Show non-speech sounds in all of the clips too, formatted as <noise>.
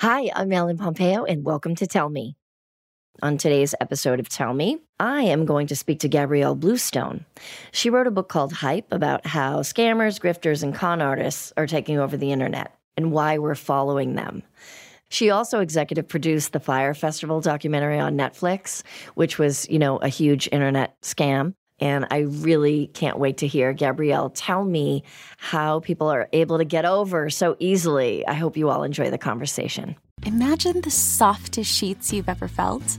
Hi, I'm Ellen Pompeo, and welcome to Tell Me. On today's episode of Tell Me, I am going to speak to Gabrielle Bluestone. She wrote a book called Hype about how scammers, grifters, and con artists are taking over the internet and why we're following them. She also executive produced the Fyre Festival documentary on Netflix, which was, you know, a huge internet scam. And I really can't wait to hear Gabrielle tell me how people are able to get over so easily. I hope you all enjoy the conversation. Imagine the softest sheets you've ever felt.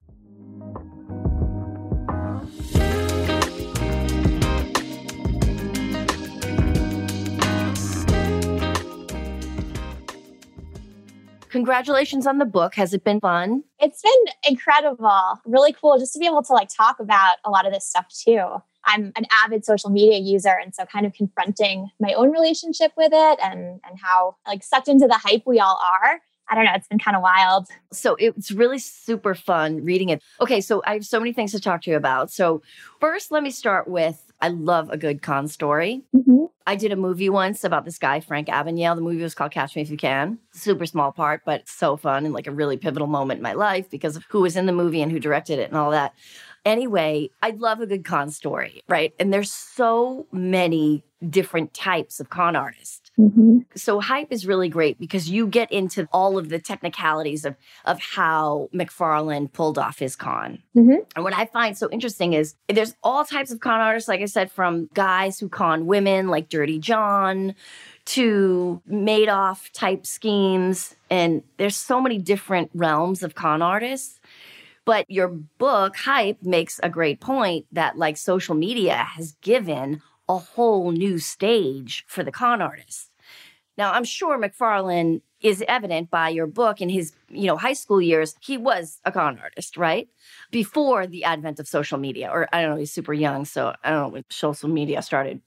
Congratulations on the book. Has it been fun? It's been incredible. Really cool just to be able to like talk about a lot of this stuff too. I'm an avid social media user and so kind of confronting my own relationship with it and and how like sucked into the hype we all are. I don't know, it's been kind of wild. So it's really super fun reading it. Okay, so I have so many things to talk to you about. So, first, let me start with I love a good con story. Mm-hmm. I did a movie once about this guy, Frank Abagnale. The movie was called Catch Me If You Can. Super small part, but so fun and like a really pivotal moment in my life because of who was in the movie and who directed it and all that. Anyway, I love a good con story, right? And there's so many different types of con artists. Mm-hmm. So hype is really great because you get into all of the technicalities of of how McFarland pulled off his con. Mm-hmm. And what I find so interesting is there's all types of con artists, like I said, from guys who con women like Dirty John to Madoff type schemes. And there's so many different realms of con artists. But your book, Hype, makes a great point that like social media has given a whole new stage for the con artists. Now, I'm sure McFarland is evident by your book in his, you know, high school years. He was a con artist, right? Before the advent of social media, or I don't know, he's super young, so I don't know when social media started.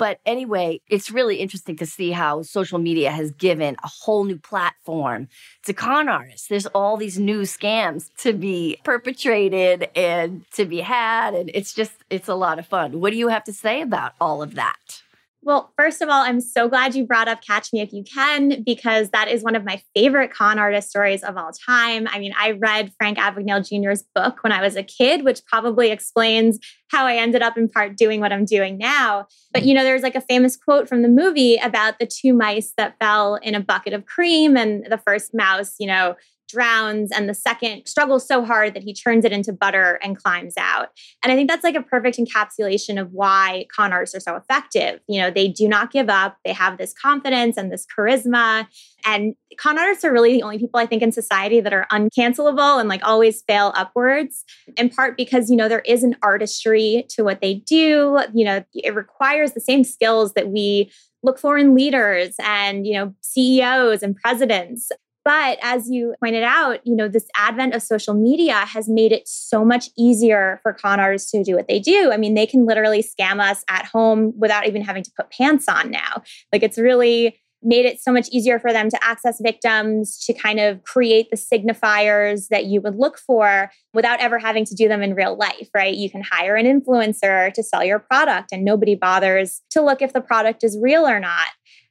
But anyway, it's really interesting to see how social media has given a whole new platform to con artists. There's all these new scams to be perpetrated and to be had. And it's just, it's a lot of fun. What do you have to say about all of that? Well, first of all, I'm so glad you brought up Catch Me If You Can because that is one of my favorite con artist stories of all time. I mean, I read Frank Abagnale Jr.'s book when I was a kid, which probably explains how I ended up in part doing what I'm doing now. But, you know, there's like a famous quote from the movie about the two mice that fell in a bucket of cream, and the first mouse, you know, drowns and the second struggles so hard that he turns it into butter and climbs out. And I think that's like a perfect encapsulation of why con artists are so effective. You know, they do not give up. They have this confidence and this charisma. And con artists are really the only people I think in society that are uncancelable and like always fail upwards, in part because, you know, there is an artistry to what they do. You know, it requires the same skills that we look for in leaders and you know CEOs and presidents but as you pointed out, you know, this advent of social media has made it so much easier for con artists to do what they do. I mean, they can literally scam us at home without even having to put pants on now. Like it's really made it so much easier for them to access victims, to kind of create the signifiers that you would look for without ever having to do them in real life, right? You can hire an influencer to sell your product and nobody bothers to look if the product is real or not.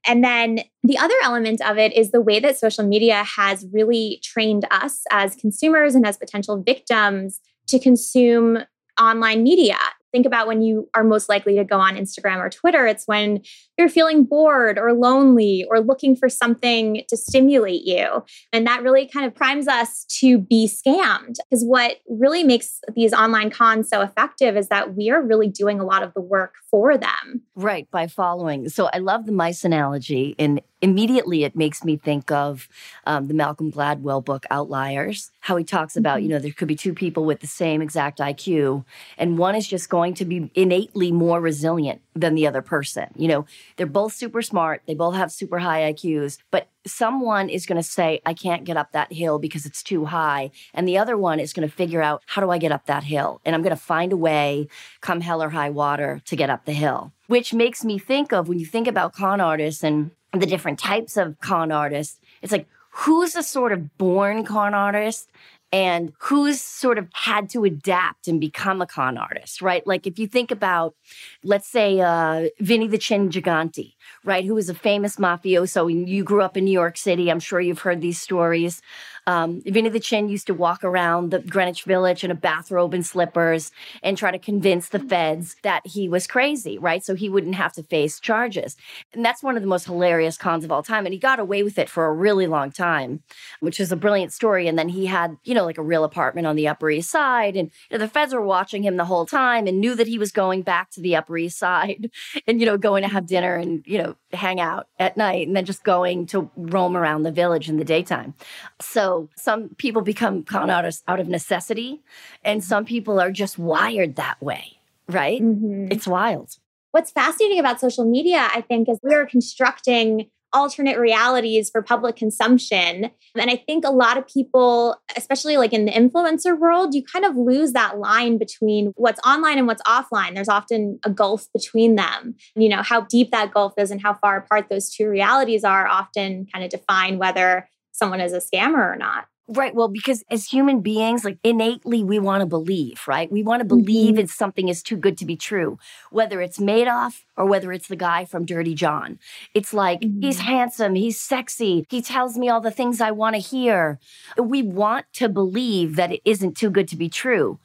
And then the other element of it is the way that social media has really trained us as consumers and as potential victims to consume online media think about when you are most likely to go on Instagram or Twitter. It's when you're feeling bored or lonely or looking for something to stimulate you. And that really kind of primes us to be scammed. Because what really makes these online cons so effective is that we are really doing a lot of the work for them. Right, by following. So I love the mice analogy in immediately it makes me think of um, the Malcolm Gladwell book Outliers, how he talks about, mm-hmm. you know, there could be two people with the same exact IQ, and one is just going to be innately more resilient than the other person. You know, they're both super smart, they both have super high IQs, but someone is going to say, I can't get up that hill because it's too high. And the other one is going to figure out, how do I get up that hill? And I'm going to find a way, come hell or high water, to get up the hill. Which makes me think of when you think about con artists and the different types of con artists, it's like, who's a sort of born con artist and who's sort of had to adapt and become a con artist, right? Like if you think about, let's say, uh, Vinny the Chin Gigante, right, who was a famous mafioso. And you grew up in New York City. I'm sure you've heard these stories. Um, Vinny the Chin used to walk around the Greenwich Village in a bathrobe and slippers and try to convince the feds that he was crazy, right? So he wouldn't have to face charges. And that's one of the most hilarious cons of all time. And he got away with it for a really long time, which is a brilliant story. And then he had, you know, like a real apartment on the Upper East Side. And you know, the feds were watching him the whole time and knew that he was going back to the Upper East Side <laughs> and, you know, going to have dinner and, you know, hang out at night and then just going to roam around the village in the daytime. So, some people become con artists out of necessity, and some people are just wired that way, right? Mm-hmm. It's wild. What's fascinating about social media, I think, is we're constructing alternate realities for public consumption. And I think a lot of people, especially like in the influencer world, you kind of lose that line between what's online and what's offline. There's often a gulf between them. You know, how deep that gulf is and how far apart those two realities are often kind of define whether someone is a scammer or not. Right. Well, because as human beings, like innately, we want to believe, right? We want to believe mm-hmm. something is too good to be true, whether it's Madoff or whether it's the guy from Dirty John. It's like, mm-hmm. he's handsome, he's sexy, he tells me all the things I want to hear. We want to believe that it isn't too good to be true.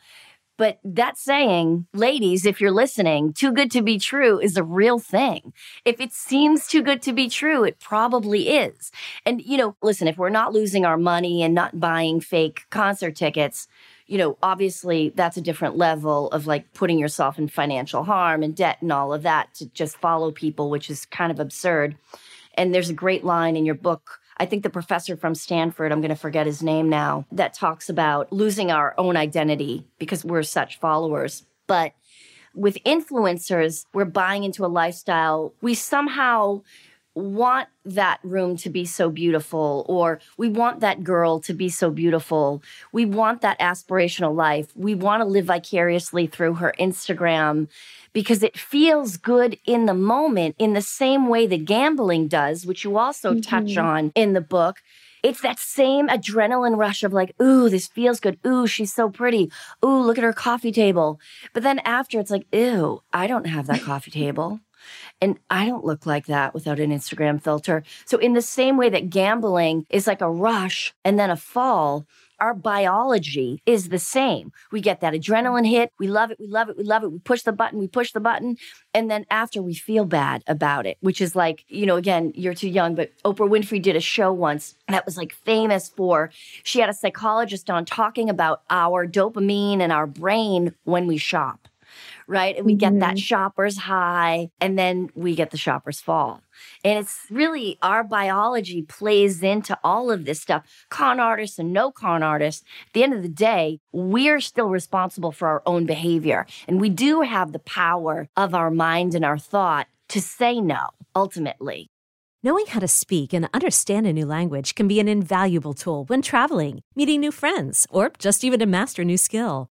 But that saying, ladies, if you're listening, too good to be true is a real thing. If it seems too good to be true, it probably is. And, you know, listen, if we're not losing our money and not buying fake concert tickets, you know, obviously that's a different level of like putting yourself in financial harm and debt and all of that to just follow people, which is kind of absurd. And there's a great line in your book I think the professor from Stanford, I'm going to forget his name now, that talks about losing our own identity because we're such followers. But with influencers, we're buying into a lifestyle. We somehow want that room to be so beautiful, or we want that girl to be so beautiful. We want that aspirational life. We want to live vicariously through her Instagram because it feels good in the moment in the same way that gambling does, which you also mm-hmm. touch on in the book. It's that same adrenaline rush of like, ooh, this feels good. Ooh, she's so pretty. Ooh, look at her coffee table. But then after, it's like, ew, I don't have that coffee table. And I don't look like that without an Instagram filter. So, in the same way that gambling is like a rush and then a fall, our biology is the same. We get that adrenaline hit. We love it. We love it. We love it. We push the button. We push the button. And then after we feel bad about it, which is like, you know, again, you're too young, but Oprah Winfrey did a show once that was like famous for, she had a psychologist on talking about our dopamine and our brain when we shop right? And we get mm-hmm. that shopper's high and then we get the shopper's fall. And it's really our biology plays into all of this stuff. Con artists and no con artists, at the end of the day, we're still responsible for our own behavior. And we do have the power of our mind and our thought to say no, ultimately. Knowing how to speak and understand a new language can be an invaluable tool when traveling, meeting new friends, or just even to master a new skill.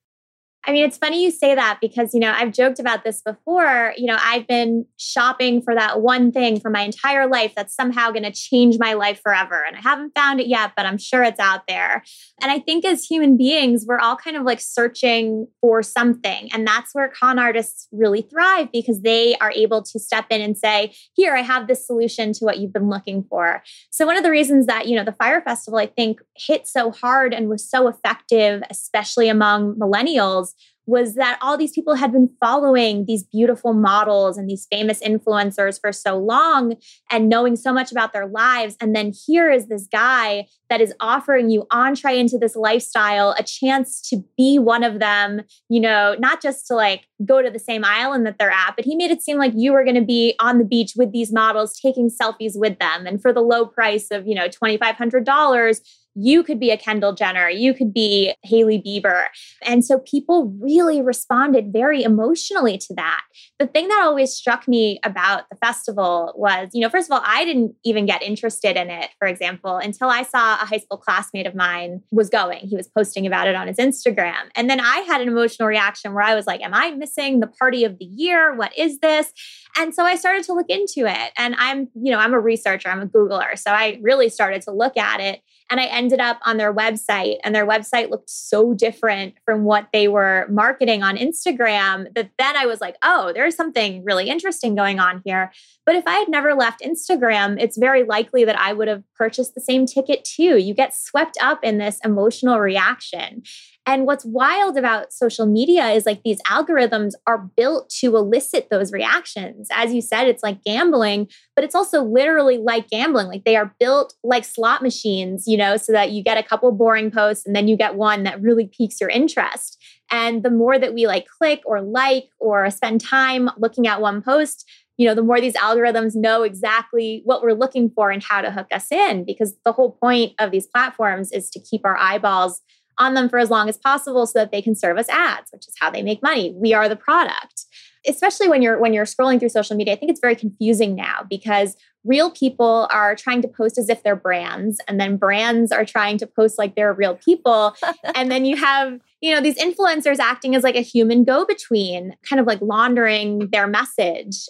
I mean, it's funny you say that because, you know, I've joked about this before. You know, I've been shopping for that one thing for my entire life that's somehow going to change my life forever. And I haven't found it yet, but I'm sure it's out there. And I think as human beings, we're all kind of like searching for something. And that's where con artists really thrive because they are able to step in and say, here, I have this solution to what you've been looking for. So, one of the reasons that, you know, the Fyre Festival, I think, hit so hard and was so effective, especially among millennials was that all these people had been following these beautiful models and these famous influencers for so long and knowing so much about their lives. And then here is this guy that is offering you entree into this lifestyle, a chance to be one of them, you know, not just to like go to the same island that they're at, but he made it seem like you were going to be on the beach with these models, taking selfies with them. And for the low price of, you know, $2,500, you could be a Kendall Jenner, you could be Hailey Bieber. And so people really responded very emotionally to that. The thing that always struck me about the festival was, you know, first of all, I didn't even get interested in it, for example, until I saw a high school classmate of mine was going. He was posting about it on his Instagram. And then I had an emotional reaction where I was like, Am I missing the party of the year? What is this? And so I started to look into it. And I'm, you know, I'm a researcher, I'm a Googler. So I really started to look at it. And I ended up on their website, and their website looked so different from what they were marketing on Instagram that then I was like, oh, there's something really interesting going on here. But if I had never left Instagram, it's very likely that I would have purchased the same ticket too. You get swept up in this emotional reaction. And what's wild about social media is like these algorithms are built to elicit those reactions. As you said, it's like gambling, but it's also literally like gambling. Like they are built like slot machines, you know, so that you get a couple boring posts and then you get one that really piques your interest. And the more that we like click or like or spend time looking at one post, you know, the more these algorithms know exactly what we're looking for and how to hook us in, because the whole point of these platforms is to keep our eyeballs on them for as long as possible so that they can serve us ads, which is how they make money. We are the product. Especially when you're when you're scrolling through social media, I think it's very confusing now because real people are trying to post as if they're brands and then brands are trying to post like they're real people <laughs> and then you have you know these influencers acting as like a human go between kind of like laundering their message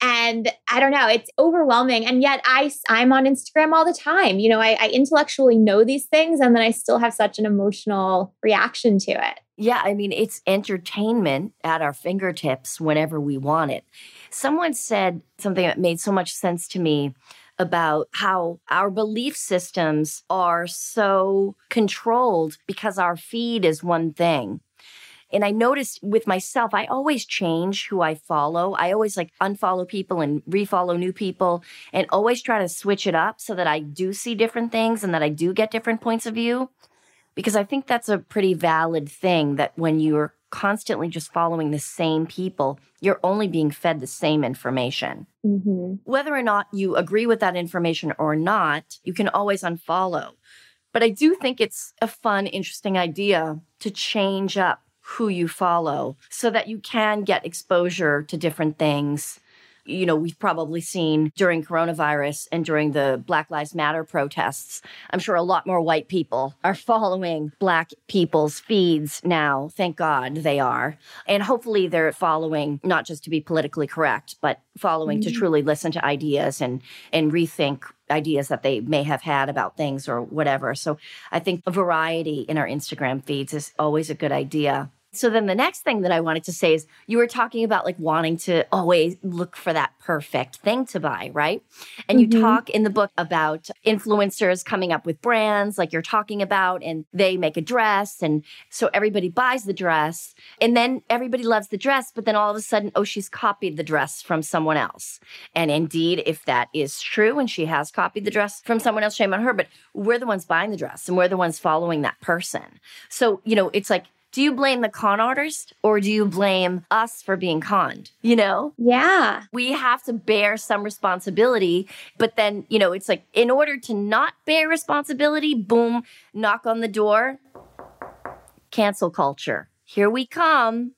and i don't know it's overwhelming. And yet i i'm on instagram all the time. You know I, I, intellectually know these things and then i still have such an emotional reaction to it. Yeah i mean it's entertainment at our fingertips whenever we want it. Someone said something that made so much sense to me about how our belief systems are so controlled because our feed is one thing and I noticed with myself, I always change who I follow. I always like unfollow people and refollow new people and always try to switch it up so that I do see different things and that I do get different points of view. Because I think that's a pretty valid thing that when you're constantly just following the same people, you're only being fed the same information. Mm-hmm. Whether or not you agree with that information or not, you can always unfollow. But I do think it's a fun, interesting idea to change up who you follow so that you can get exposure to different things. You know, we've probably seen during coronavirus and during the Black Lives Matter protests, I'm sure a lot more white people are <laughs> following Black people's feeds now. Thank God they are. And hopefully they're following not just to be politically correct, but following mm-hmm. to truly listen to ideas and, and rethink ideas that they may have had about things or whatever. So I think a variety in our Instagram feeds is always a good idea. So then the next thing that I wanted to say is you were talking about like wanting to always look for that perfect thing to buy, right? And mm-hmm. you talk in the book about influencers coming up with brands like you're talking about and they make a dress and so everybody buys the dress and then everybody loves the dress but then all of a sudden oh she's copied the dress from someone else. And indeed if that is true and she has copied the dress from someone else shame on her but we're the ones buying the dress and we're the ones following that person. So, you know, it's like do you blame the con artist or do you blame us for being conned? You know? Yeah. We have to bear some responsibility. But then, you know, it's like in order to not bear responsibility, boom, knock on the door, cancel culture. Here we come.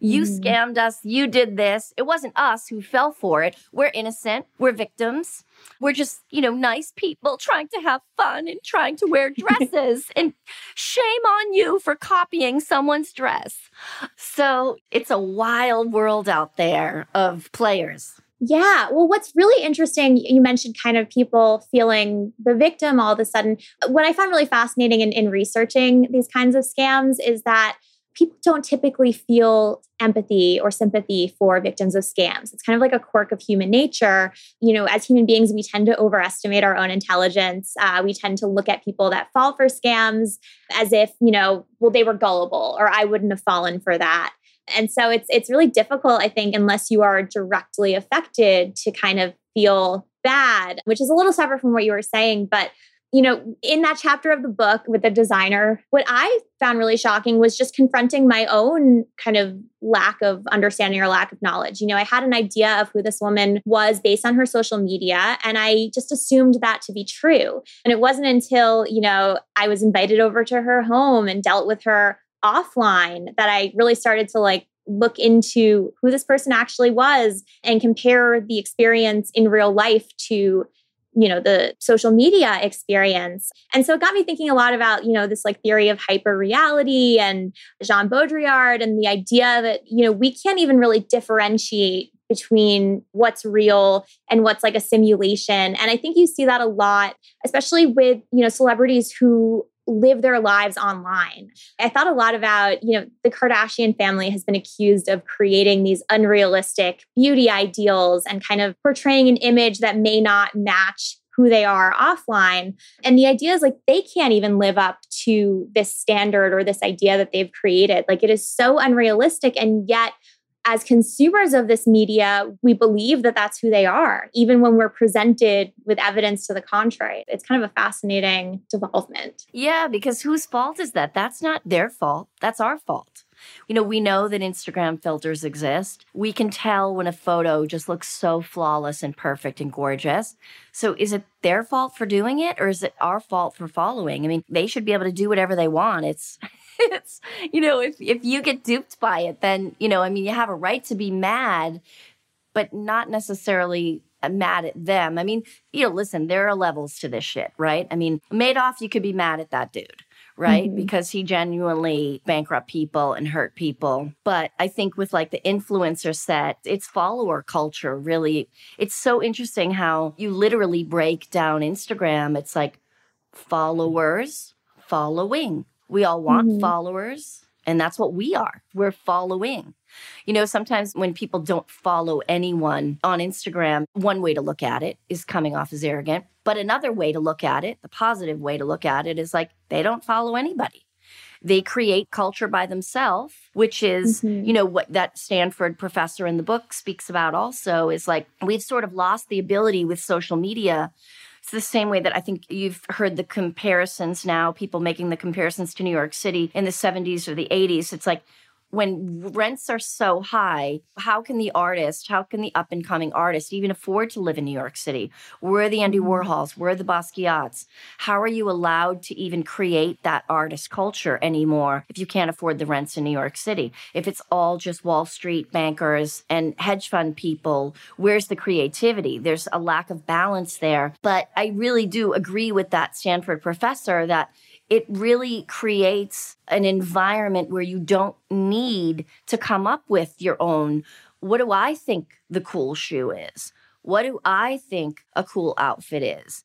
You mm. scammed us. You did this. It wasn't us who fell for it. We're innocent. We're victims. We're just, you know, nice people trying to have fun and trying to wear <laughs> dresses. and shame on you for copying someone's dress. So it's a wild world out there of players. Yeah. Well, what's really interesting, you mentioned kind of people feeling the victim all of a sudden. What I found really fascinating in, in researching these kinds of scams is that people don't typically feel empathy or sympathy for victims of scams. It's kind of like a quirk of human nature. You know, as human beings, we tend to overestimate our own intelligence. Uh, we tend to look at people that fall for scams as if, you know, well, they were gullible or I wouldn't have fallen for that. And so it's it's really difficult, I think, unless you are directly affected to kind of feel bad, which is a little separate from what you were saying. But you know, in that chapter of the book with the designer, what I found really shocking was just confronting my own kind of lack of understanding or lack of knowledge. You know, I had an idea of who this woman was based on her social media, and I just assumed that to be true. And it wasn't until, you know, I was invited over to her home and dealt with her offline that I really started to like look into who this person actually was and compare the experience in real life to you know the social media experience. And so it got me thinking a lot about you know this like theory of hyper reality and jean baudrillard and the idea that you know we can't even really differentiate between what's real and what's like a simulation. And i think you see that a lot especially with you know celebrities who live their lives online. I thought a lot about, you know, the Kardashian family has been accused of creating these unrealistic beauty ideals and kind of portraying an image that may not match who they are offline. And the idea is like they can't even live up to this standard or this idea that they've created. Like it is so unrealistic. And yet, as consumers of this media, we believe that that's who they are, even when we're presented with evidence to the contrary. It's kind of a fascinating development. Yeah, because whose fault is that? That's not their fault. That's our fault. You know, we know that Instagram filters exist. We can tell when a photo just looks so flawless and perfect and gorgeous. So is it their fault for doing it or is it our fault for following? I mean, they should be able to do whatever they want. It's <laughs> it's you know if if you get duped by it then you know i mean you have a right to be mad but not necessarily mad at them. I mean you know listen there are levels to this shit right? I mean madoff you could be mad at that dude right? Mm-hmm. because he genuinely bankrupt people and hurt people. But i think with like the influencer set it's follower culture really. It's so interesting how you literally break down instagram. It's like followers following we all want mm-hmm. followers, and that's what we are. We're following. You know, sometimes when people don't follow anyone on Instagram, one way to look at it is coming off as arrogant. But another way to look at it, the positive way to look at it, is like they don't follow anybody. They create culture by themselves, which is, mm-hmm. you know, what that Stanford professor in the book speaks about also is like we've sort of lost the ability with social media it's the same way that I think you've heard the comparisons now, people making the comparisons to New York City in the 70s or the 80s. It's like when rents are so high, how can the artist, how can the up and coming artist even afford to live in New York City? Where are the Andy mm-hmm. Warhols? Where are the Basquiat's? How are you allowed to even create that artist culture anymore if you can't afford the rents in New York City? If it's all just Wall Street bankers and hedge fund people, where's the creativity? There's a lack of balance there. But I really do agree with that Stanford professor that it really creates an environment where you don't need to come up with your own what do I think the cool shoe is? What do I think a cool outfit is?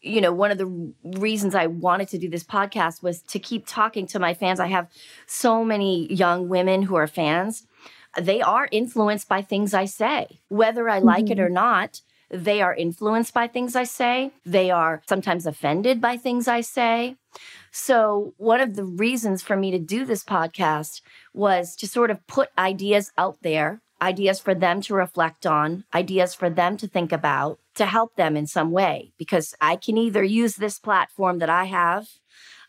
You know, one of the reasons I wanted to do this podcast was to keep talking to my fans. I have so many young women who are fans. They are influenced by things I say, whether I like mm-hmm. it or not. They are influenced by things I say. They are sometimes offended by things I say. So, one of the reasons for me to do this podcast was to sort of put ideas out there, ideas for them to reflect on, ideas for them to think about, to help them in some way. Because I can either use this platform that I have,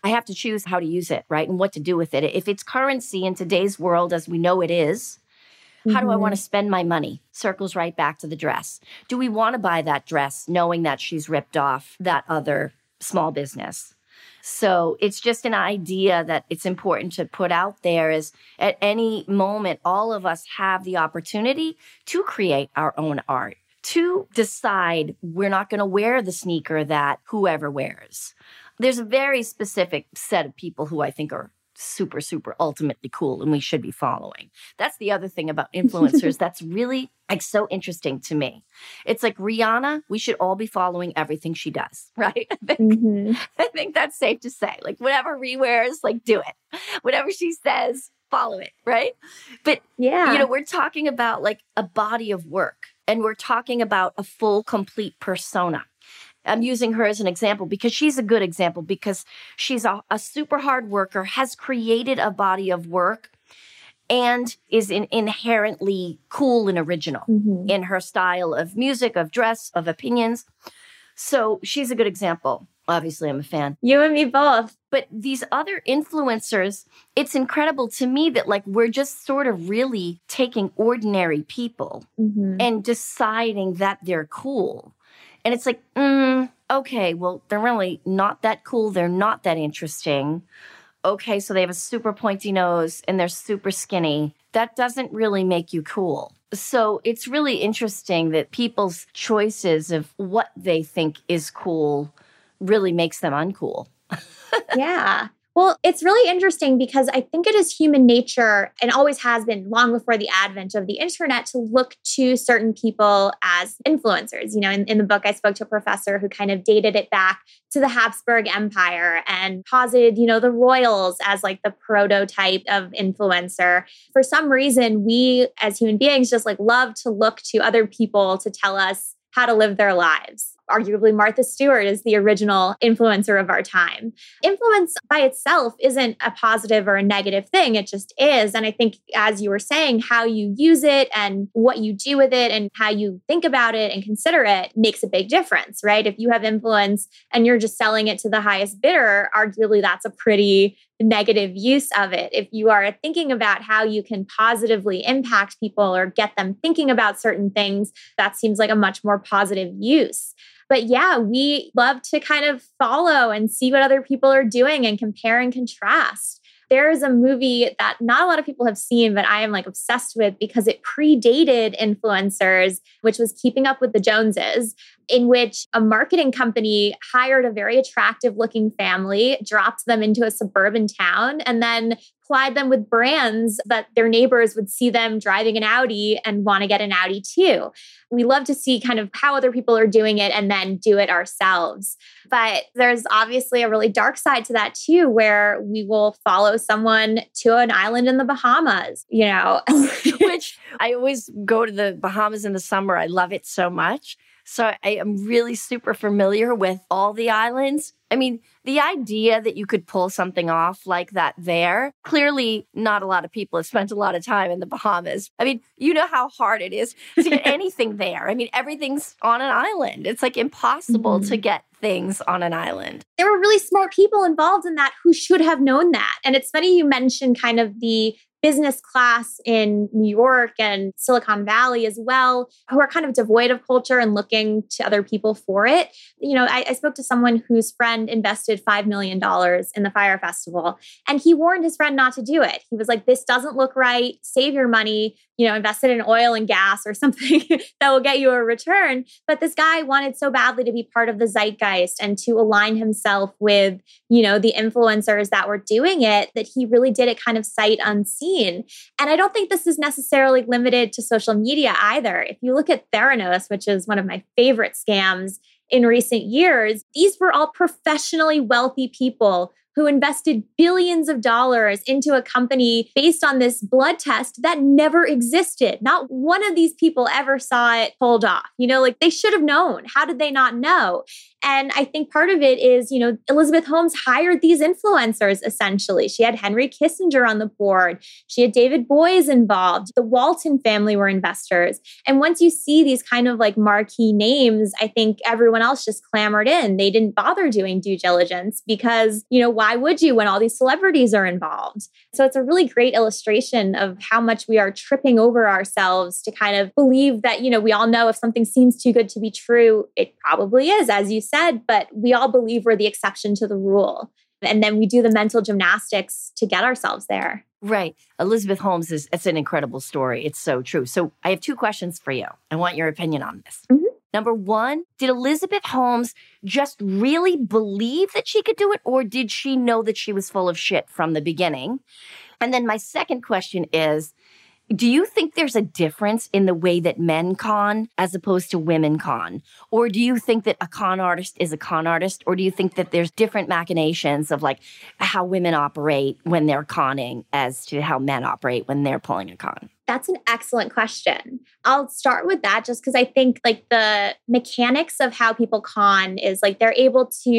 I have to choose how to use it, right? And what to do with it. If it's currency in today's world, as we know it is, how do I want to mm-hmm. spend my money? Circles right back to the dress. Do we want to buy that dress knowing that she's ripped off that other small business? So it's just an idea that it's important to put out there is at any moment, all of us have the opportunity to create our own art, to decide we're not going to wear the sneaker that whoever wears. There's a very specific set of people who I think are super, super ultimately cool and we should be following. That's the other thing about <laughs> influencers that's really like so interesting to me. It's like Rihanna, we should all be following everything she does, <laughs> right? I think, mm-hmm. I think that's safe to say. Like whatever Ri wears, like do it. Whatever she says, follow it, right? But yeah, you know, we're talking about like a body of work and we're talking about a full, complete persona. I'm using her as an example because she's a good example because she's a, a super hard worker, has created a body of work, and is in, inherently cool and original mm-hmm. in her style of music, of dress, of opinions. So she's a good example. Obviously, I'm a fan. You and me both. But these other influencers, it's incredible to me that, like, we're just sort of really taking ordinary people mm-hmm. and deciding that they're cool and it's like, mm, okay, well, they're really not that cool. They're not that interesting. Okay, so they have a super pointy nose and they're super skinny. That doesn't really make you cool. So it's really interesting that people's choices of what they think is cool really makes them uncool. <laughs> yeah. Well, it's really interesting because I think it is human nature and always has been long before the advent of the internet to look to certain people as influencers. You know, in, in, the book, I spoke to a professor who kind of dated it back to the Habsburg Empire and posited, you know, the royals as like the prototype of influencer. For some reason, we as human beings just like love to look to other people to tell us how to live their lives arguably Martha Stewart is the original influencer of our time. Influence by itself isn't a positive or a negative thing, it just is. And I think, as you were saying, how you use it and what you do with it and how you think about it and consider it makes a big difference, right? If you have influence and you're just selling it to the highest bidder, arguably that's a pretty negative use of it. If you are thinking about how you can positively impact people or get them thinking about certain things, that seems like a much more positive use. But yeah, we love to kind of follow and see what other people are doing and compare and contrast there is a movie that not a lot of people have seen, but I am like obsessed with because it predated influencers, which was Keeping Up with the Joneses, in which a marketing company hired a very attractive looking family, dropped them into a suburban town, and then plied them with brands that their neighbors would see them driving an Audi and want to get an Audi too. We love to see kind of how other people are doing it and then do it ourselves. But there's obviously a really dark side to that too, where we will follow someone to an island in the Bahamas, you know. <laughs> Which I always go to the Bahamas in the summer. I love it so much. So I am really super familiar with all the islands. I mean, the idea that you could pull something off like that there, clearly not a lot of people have spent a lot of time in the Bahamas. I mean, you know how hard it is to get <laughs> anything there. I mean, everything's on an island. It's like impossible mm-hmm. to get things on an island. There were really smart people involved in that who should have known that. And it's funny you mentioned kind of the business class in New York and Silicon Valley as well, who are kind of devoid of culture and looking to other people for it. You know, I, I spoke to someone whose friend invested $5 million in the Fyre Festival, and he warned his friend not to do it. He was like, This doesn't look right. Save your money you know, invested in oil and gas or <laughs> something that will get you a return. But this guy wanted so badly to be part of the zeitgeist and to align himself with, you know, the influencers that were doing it that he really did it kind of sight unseen. And I don't think this is necessarily limited to social media either. If you look at Theranos, which is one of my favorite scams in recent years, these were all professionally wealthy people who invested billions of dollars into a company based on this blood test that never existed. Not one of these people ever saw it pulled off. You know, like they should have known. How did they not know? And I think part of it is, you know, Elizabeth Holmes hired these influencers essentially. She had Henry Kissinger on the board, she had David Boies involved, the Walton family were investors. And once you see these kind of like marquee names, I think everyone else just clamored in. They didn't bother doing due diligence because, you know, why would you when all these celebrities are involved? So it's a really great illustration of how much we are tripping over ourselves to kind of believe that, you know, we all know if something seems too good to be true, it probably is, as you said, but we all believe we're the exception to the rule. And then we do the mental gymnastics to get ourselves there. Right. Elizabeth Holmes is it's an incredible story. It's so true. So I have two questions for you. I want your opinion on this. Mm-hmm. Number one, did Elizabeth Holmes just really believe that she could do it, or did she know that she was full of shit from the beginning? And then my second question is do you think there's a difference in the way that men con as opposed to women con? Or do you think that a con artist is a con artist? Or do you think that there's different machinations of like how women operate when they're conning as to how men operate when they're pulling a con? That's an excellent question. I'll start with that just because I think like the mechanics of how people con is like they're able to,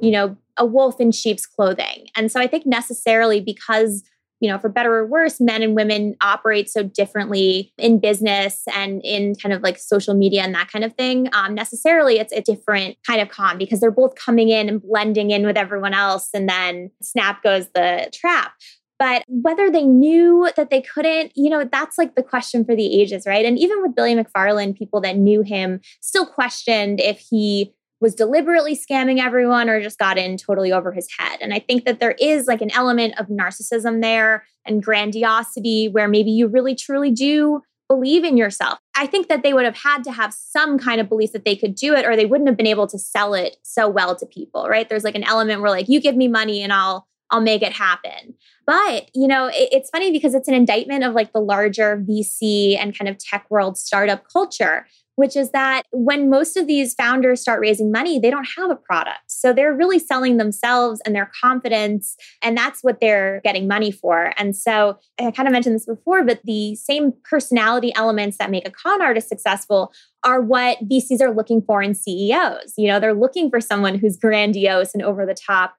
you know, a wolf in sheep's clothing. And so I think necessarily because you know, for better or worse, men and women operate so differently in business and in kind of like social media and that kind of thing. Um, necessarily, it's a different kind of con because they're both coming in and blending in with everyone else, and then snap goes the trap. But whether they knew that they couldn't, you know, that's like the question for the ages, right? And even with Billy McFarland, people that knew him still questioned if he was deliberately scamming everyone or just got in totally over his head. And I think that there is like an element of narcissism there and grandiosity where maybe you really truly do believe in yourself. I think that they would have had to have some kind of belief that they could do it or they wouldn't have been able to sell it so well to people, right? There's like an element where like you give me money and I'll I'll make it happen. But, you know, it, it's funny because it's an indictment of like the larger VC and kind of tech world startup culture which is that when most of these founders start raising money, they don't have a product. So they're really selling themselves and their confidence. And that's what they're getting money for. And so I kind of mentioned this before, but the same personality elements that make a con artist successful are what VCs are looking for in CEOs. You know, they're looking for someone who's grandiose and over the top.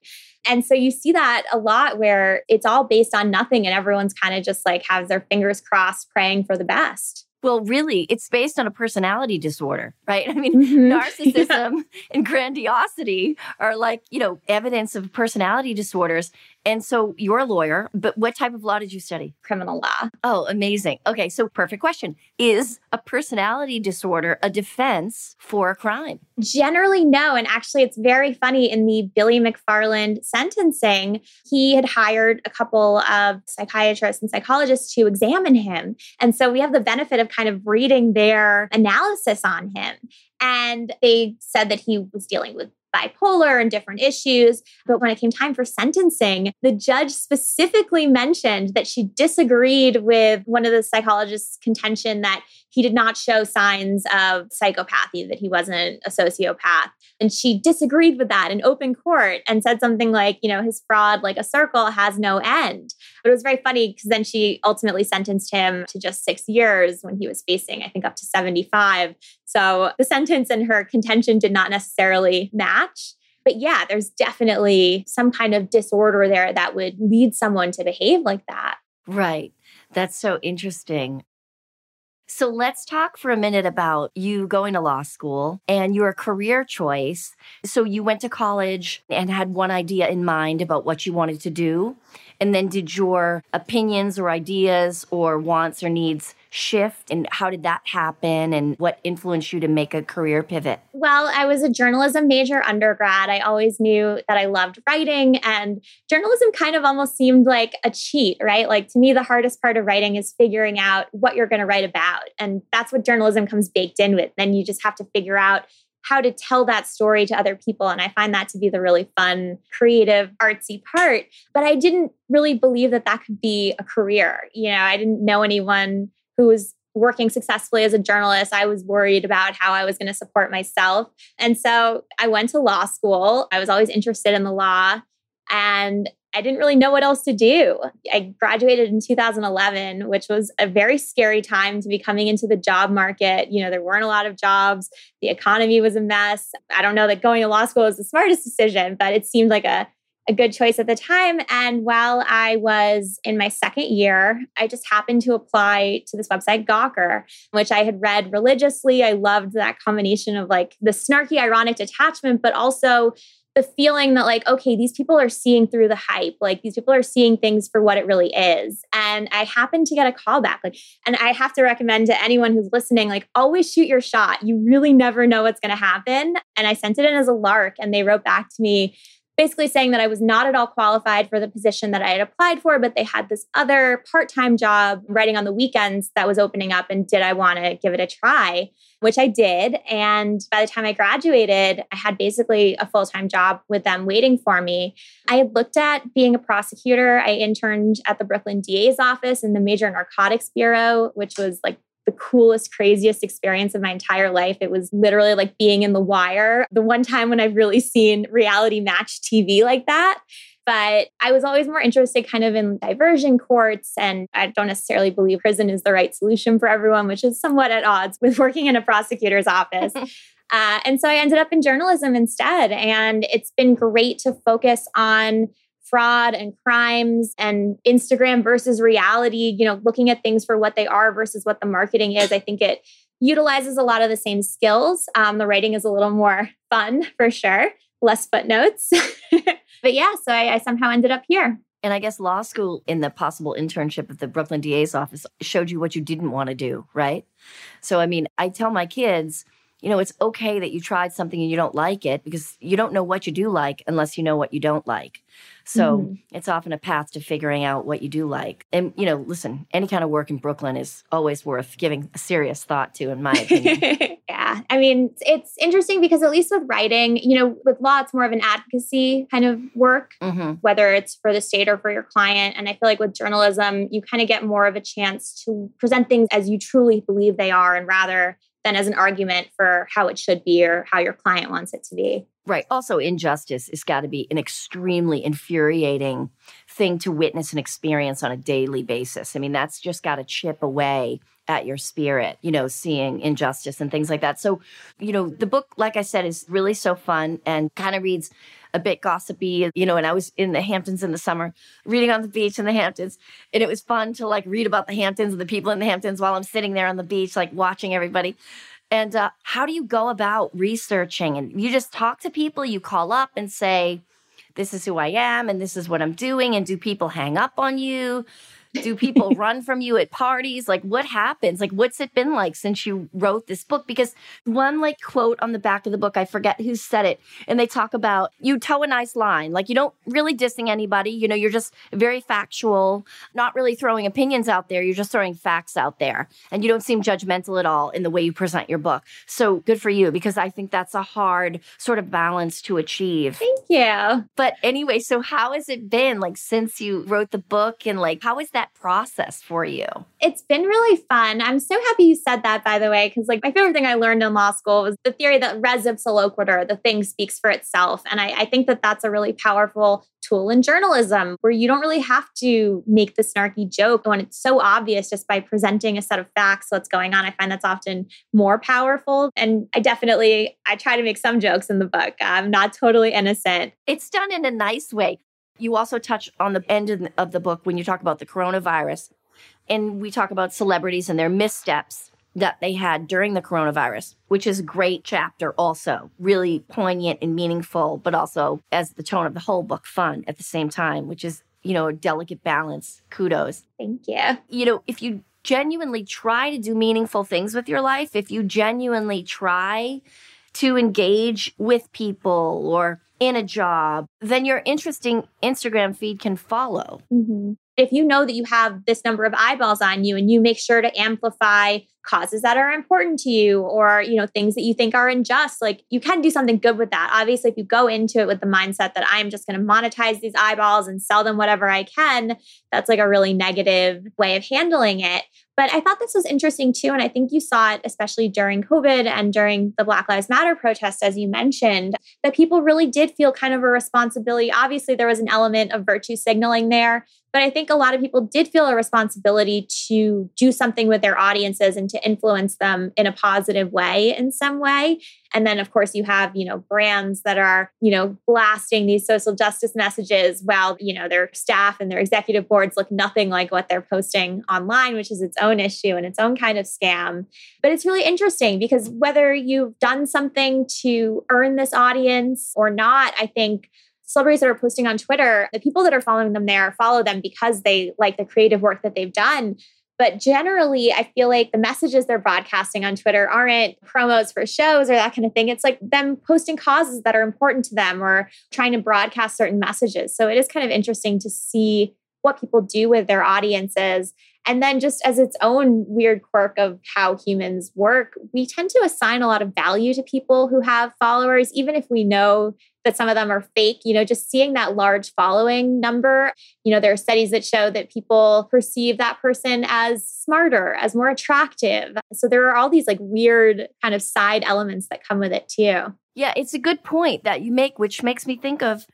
And so you see that a lot where it's all based on nothing and everyone's kind of just like has their fingers crossed praying for the best. Well, really, it's based on a personality disorder, right? <laughs> I mean, mm-hmm. narcissism <laughs> yeah. and grandiosity are like, you know, evidence of personality disorders. And so you're a lawyer, but what type of law did you study? Criminal law. Oh, amazing. Okay, so perfect question. Is a personality disorder a defense for a crime? Generally, no. And actually, it's very funny in the Billy McFarland sentencing, he had hired a couple of psychiatrists and psychologists to examine him. And so we have the benefit of kind of reading their analysis on him. And they said that he was dealing with bipolar and different issues. But when it came time for sentencing, the judge specifically mentioned that she disagreed with one of the psychologist's contention that he did not show signs of psychopathy, that he wasn't a sociopath. And she disagreed with that in open court and said something like, you know, his fraud, like a circle, has no end. But it was very funny because then she ultimately sentenced him to just six years when he was facing, I think, up to 75. So the sentence and her contention did not necessarily match. But yeah, there's definitely some kind of disorder there that would lead someone to behave like that. Right. That's so interesting. So let's talk for a minute about you going to law school and your career choice. So you went to college and had one idea in mind about what you wanted to do. And then did your opinions or ideas or wants or needs shift? And how did that happen? And what influenced you to make a career pivot? Well, I was a journalism major undergrad. I always knew that I loved writing, and journalism kind of almost seemed like a cheat, right? Like to me, the hardest part of writing is figuring out what you're going to write about. And that's what journalism comes baked in with. Then you just have to figure out how to tell that story to other people. And I find that to be the really fun, creative, artsy part. But I didn't really believe that that could be a career. You know, I didn't know anyone who was working successfully as a journalist, I was worried about how I was going to support myself. And so I went to law school. I was always interested in the law and I didn't really know what else to do. I graduated in 2011, which was a very scary time to be coming into the job market. You know, there weren't a lot of jobs, the economy was a mess. I don't know that going to law school was the smartest decision, but it seemed like a a good choice at the time. And while I was in my second year, I just happened to apply to this website, Gawker, which I had read religiously. I loved that combination of like the snarky, ironic detachment, but also the feeling that like okay these people are seeing through the hype like these people are seeing things for what it really is and i happened to get a call back like and i have to recommend to anyone who's listening like always shoot your shot you really never know what's going to happen and i sent it in as a lark and they wrote back to me basically saying that I was not at all qualified for the position that I had applied for, but they had this other part time job writing on the weekends that was opening up. And did I want to give it a try? Which I did. And by the time I graduated, I had basically a full time job with them waiting for me. I had looked at being a prosecutor. I interned at the Brooklyn DA's office in the Major Narcotics Bureau, which was like the coolest, craziest experience of my entire life. It was literally like being in the wire. The one time when I've really seen reality match TV like that. But I was always more interested kind of in diversion courts. And I don't necessarily believe prison is the right solution for everyone, which is somewhat at odds with <laughs> working in a prosecutor's office. <laughs> Uh, and so I ended up in journalism instead. And it's been great to focus on fraud and crimes and Instagram versus reality, you know, looking at things for what they are versus what the marketing is. I think it utilizes a lot of the same skills. Um, the writing is a little more <laughs> fun for sure, less footnotes. <laughs> but yeah, so I, I somehow ended up here. And I guess law school in the possible internship at the Brooklyn DA's office showed you what you didn't want to do, right? So, I mean, I tell my kids, you know, it's okay that you tried something and you don't like it because you don't know what you do like unless you know what you don't like. So mm-hmm. it's often a path to figuring out what you do like. And, you know, listen, any kind of work in Brooklyn is always worth giving a serious thought to, in my opinion. <laughs> yeah. I mean, it's interesting because at least with writing, you know, with law, it's more of an advocacy kind of work, mm-hmm. whether it's for the state or for your client. And I feel like with journalism, you kind of get more of a chance to present things as you truly believe they are and rather than as an argument for how it should be or how your client wants it to be. Right. Also, injustice has got to be an extremely infuriating thing to witness and experience on a daily basis. I mean, that's just got to chip away at your spirit, you know, seeing injustice and things like that. So, you know, the book, like I said, is really so fun and kind of reads a bit gossipy, you know, and I was in the Hamptons in the summer reading on the beach in the Hamptons. And it was fun to like read about the Hamptons and the people in the Hamptons while I'm sitting there on the beach, like watching everybody. And uh, how do you go about researching? And you just talk to people, you call up and say, this is who I am and this is what I'm doing. And do people hang up on you? Do people <laughs> run from you at parties? Like, what happens? Like, what's it been like since you wrote this book? Because one like quote on the back of the book, I forget who said it, and they talk about you toe a nice line. Like, you don't really dissing anybody. You know, you're just very factual, not really throwing opinions out there. You're just throwing facts out there, and you don't seem judgmental at all in the way you present your book. So good for you because I think that's a hard sort of balance to achieve. Thank you. But anyway, so how has it been like since you wrote the book, and like how is that? That process for you? It's been really fun. I'm so happy you said that, by the way, because like my favorite thing I learned in law school was the theory that res ipsa loquitur, the thing speaks for itself. And I, I think that that's a really powerful tool in journalism where you don't really have to make the snarky joke when it's so obvious just by presenting a set of facts what's going on i find that's often more powerful and i definitely i try to make some jokes in the book i'm not totally innocent it's done in a nice way you also touch on the end of the book when you talk about the coronavirus, and we talk about celebrities and their missteps that they had during the coronavirus, which is a great chapter, also really poignant and meaningful, but also as the tone of the whole book, fun at the same time, which is, you know, a delicate balance. Kudos. Thank you. You know, if you genuinely try to do meaningful things with your life, if you genuinely try to engage with people or in a job, then your interesting Instagram feed can follow. Mm-hmm. If you know that you have this number of eyeballs on you and you make sure to amplify causes that are important to you or you know things that you think are unjust like you can do something good with that obviously if you go into it with the mindset that i'm just going to monetize these eyeballs and sell them whatever i can that's like a really negative way of handling it but I thought this was interesting too. And I think you saw it, especially during COVID and during the Black Lives Matter protest, as you mentioned, that people really did feel kind of a responsibility. Obviously, there was an element of virtue signaling there, but I think a lot of people did feel a responsibility to do something with their audiences and to influence them in a positive way in some way. And then, of course, you have, you know, brands that are, you know, blasting these social justice messages while, you know, their staff and their executive boards look nothing like what they're posting online, which is its own issue and its own kind of scam. But it's really interesting because whether you've done something to earn this audience or not, I think celebrities that are posting on Twitter, the people that are following them there follow them because they like the creative work that they've done. But generally, I feel like the messages they're broadcasting on Twitter aren't promos for shows or that kind of thing. It's like them posting causes that are important to them or trying to broadcast certain messages. So it is kind of interesting to see what people do with their audiences. And then, just as its own weird quirk of how humans work, we tend to assign a lot of value to people who have followers, even if we know that some of them are fake. You know, just seeing that large following number, you know, there are studies that show that people perceive that person as smarter, as more attractive. So there are all these like weird kind of side elements that come with it too. Yeah, it's a good point that you make, which makes me think of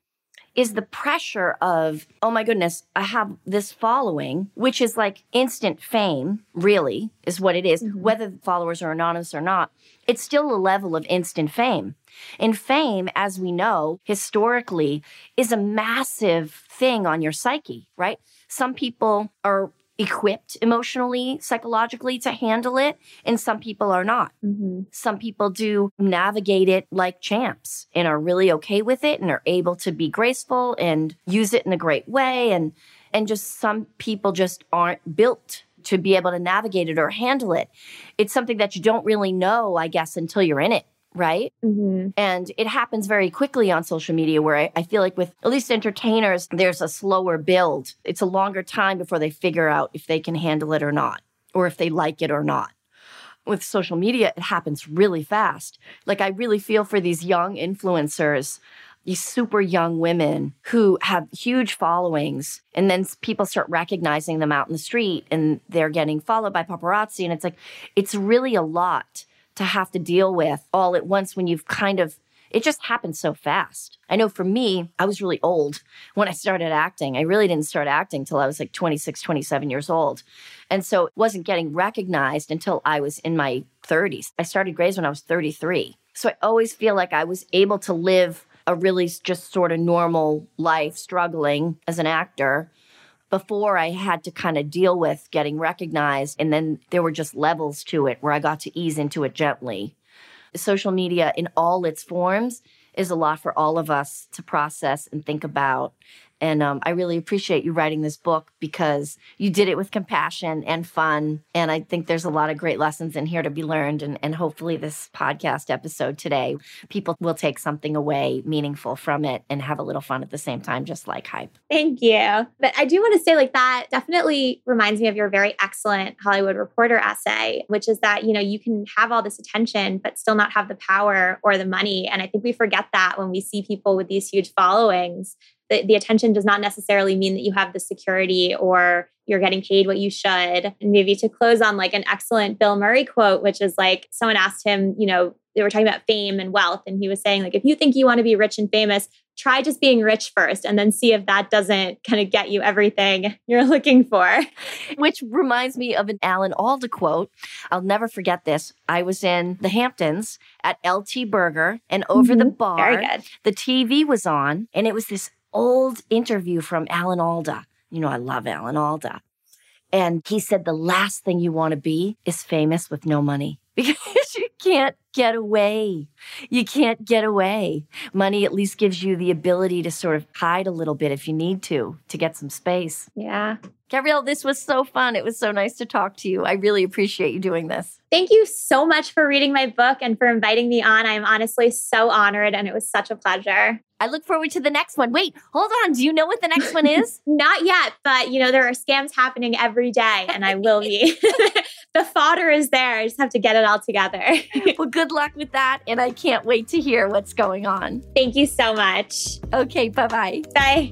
is the pressure of, oh my goodness, I have this following, which is like instant fame, really, is what it is. Mm-hmm. Whether the followers are anonymous or not, it's still a level of instant fame. And fame, as we know, historically, is a massive thing on your psyche, right? Some people are equipped emotionally, psychologically to handle it, and some people are not. Mm-hmm. Some people do navigate it like champs and are really okay with it and are able to be graceful and use it in a great way and and just some people just aren't built to be able to navigate it or handle it. It's something that you don't really know, I guess, until you're in it right? Mm-hmm. And it happens very quickly on social media where I, I, feel like with at least entertainers, there's a slower build. It's a longer time before they figure out if they can handle it or not, or if they like it or not. With social media, it happens really fast. Like, I really feel for these young influencers these super young women who have huge followings and then people start recognizing them out in the street and they're getting followed by paparazzi and it's like it's really a lot to have to deal with all at once when you've kind of it just happened so fast. I know for me, I was really old when I started acting. I really didn't start acting till I was like 26, 27 years old. And so it wasn't getting recognized until I was in my 30s. I started Grey's when I was 33. So I always feel like I was able to live a really just sort of normal life struggling as an actor before I had to kind of deal with getting recognized. And then there were just levels to it where I got to ease into it gently. Social media in all its forms is a lot for all of us to process and think about. And um, I really appreciate you writing this book because you did it with compassion and fun. And I think there's a lot of great lessons in here to be learned. And, and hopefully, this podcast episode today, people will take something away meaningful from it and have a little fun at the same time, just like hype. Thank you. But I do want to say, like, that definitely reminds me of your very excellent Hollywood Reporter essay, which is that, you know, you can have all this attention, but still not have the power or the money. And I think we forget that when we see people with these huge followings the, the attention does not necessarily mean that you have the security or you're getting paid what you should. And maybe to close on like an excellent Bill Murray quote, which is like someone asked him, you know, they were talking about fame and wealth. And he was saying, like, if you think you want to be rich and famous, try just being rich first and then see if that doesn't kind of get you everything you're <laughs> looking for. Which reminds me of an Alan Alda quote. I'll never forget this. I was in the Hamptons at LT Burger and over mm-hmm. the bar, the TV was on and it was this old interview from Alan Alda. You know, I love Alan Alda. And he said the last thing you want to be is famous with no money <laughs> because you can't get away. You can't get away. Money at least gives you the ability to sort of hide a little bit if you need to, to get some space. Yeah. Gabrielle, this was so fun. It was so nice to talk to you. I really appreciate you doing this. Thank you so much for reading my book and for inviting me on. I'm honestly so honored and it was such a pleasure. I look forward to the next one. Wait, hold on. Do you know what the next one is? <laughs> Not yet, but you know, there are scams happening every day and I will be. <laughs> the fodder is there. I just have to get it all together. <laughs> well, good luck with that. And I can't wait to hear what's going on. Thank you so much. Okay, bye-bye. Bye.